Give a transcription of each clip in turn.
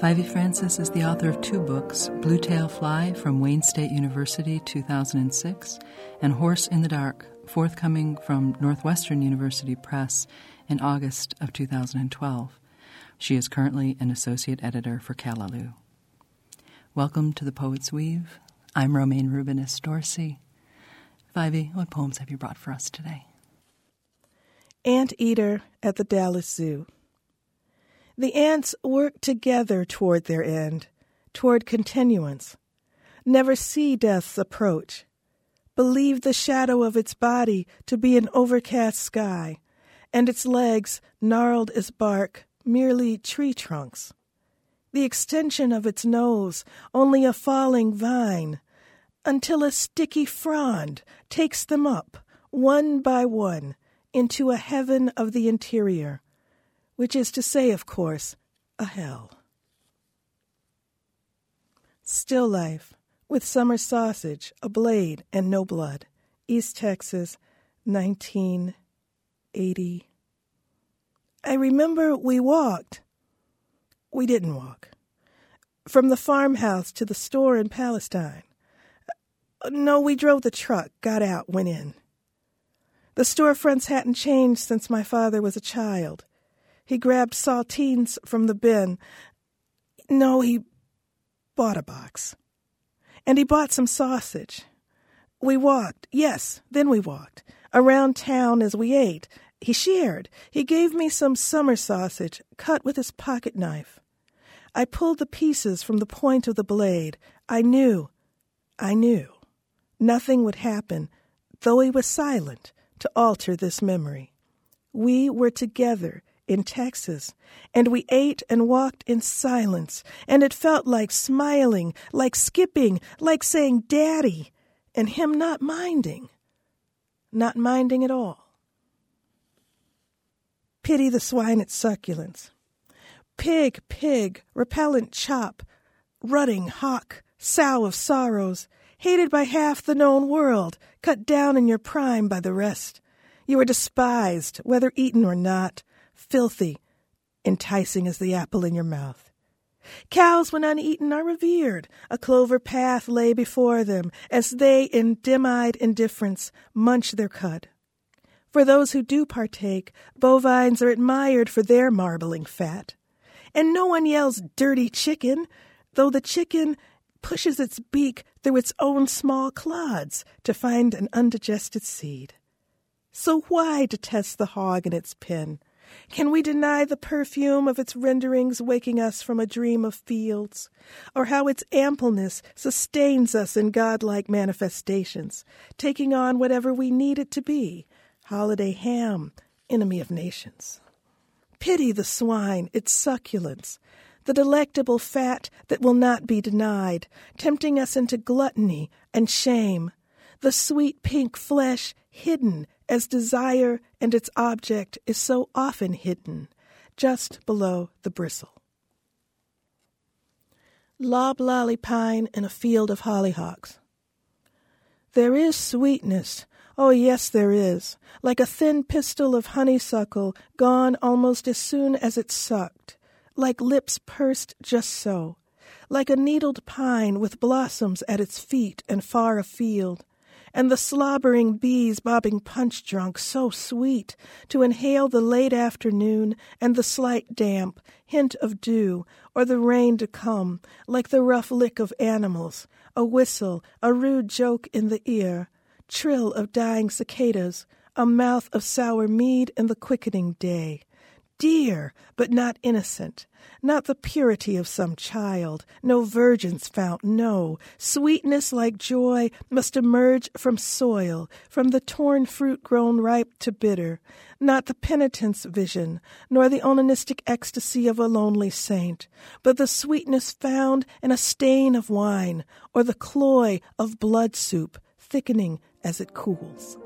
Vievee Francis is the author of two books Bluetail Fly from Wayne State University, 2006, and Horse in the Dark, forthcoming from Northwestern University Press in August of 2012. She is currently an associate editor for Callaloo. Welcome to the Poet's Weave. I'm Romayne Rubinas Dorsey. Vievee, what poems have you brought for us today? Ant Eater at the Dallas Zoo. The ants work together toward their end, toward continuance. Never see death's approach. Believe the shadow of its body to be an overcast sky, and its legs, gnarled as bark, merely tree trunks. The extension of its nose, only a falling vine, until a sticky frond takes them up, one by one, into a heaven of the interior which is to say, of course, a hell. Still life, with summer sausage, a blade, and no blood. East Texas, 1980. I remember we walked. We didn't walk. From the farmhouse to the store in Palestine. No, we drove the truck, got out, went in. The storefronts hadn't changed since my father was a child. He grabbed saltines from the bin. No, he bought a box. And he bought some sausage. We walked, yes, then we walked, around town as we ate. He shared. He gave me some summer sausage, cut with his pocket knife. I pulled the pieces from the point of the blade. I knew, I knew, nothing would happen, though he was silent, to alter this memory. We were together in Texas, and we ate and walked in silence, and it felt like smiling, like skipping, like saying Daddy, and him not minding, not minding at all. Pity the swine at succulents. Pig, pig, repellent chop, rutting hawk, sow of sorrows, hated by half the known world, cut down in your prime by the rest. You are despised, whether eaten or not, filthy, enticing as the apple in your mouth. Cows, when uneaten, are revered. A clover path lay before them as they, in dim eyed indifference, munch their cud. For those who do partake, bovines are admired for their marbling fat. And no one yells dirty chicken, though the chicken pushes its beak through its own small clods to find an undigested seed. So why detest the hog in its pen? Can we deny the perfume of its renderings waking us from a dream of fields, or how its ampleness sustains us in godlike manifestations, taking on whatever we need it to be holiday ham, enemy of nations? Pity the swine, its succulence, the delectable fat that will not be denied, tempting us into gluttony and shame, the sweet pink flesh hidden as desire and its object is so often hidden just below the bristle. Loblolly pine in a field of hollyhocks. There is sweetness, oh yes, there is, like a thin pistil of honeysuckle gone almost as soon as it sucked, like lips pursed just so, like a needled pine with blossoms at its feet and far afield, and the slobbering bees bobbing punch drunk, so sweet to inhale the late afternoon and the slight damp, hint of dew, or the rain to come, like the rough lick of animals, a whistle, a rude joke in the ear, trill of dying cicadas, a mouth of sour mead in the quickening day dear, but not innocent, not the purity of some child, no virgin's fount, no. Sweetness like joy must emerge from soil, from the torn fruit grown ripe to bitter, not the penitent's vision, nor the onanistic ecstasy of a lonely saint, but the sweetness found in a stain of wine, or the cloy of blood soup, thickening as it cools.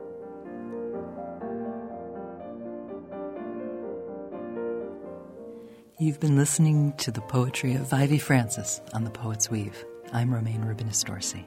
You've been listening to the poetry of Vievee Francis on The Poet's Weave. I'm Romayne Rubinas Dorsey.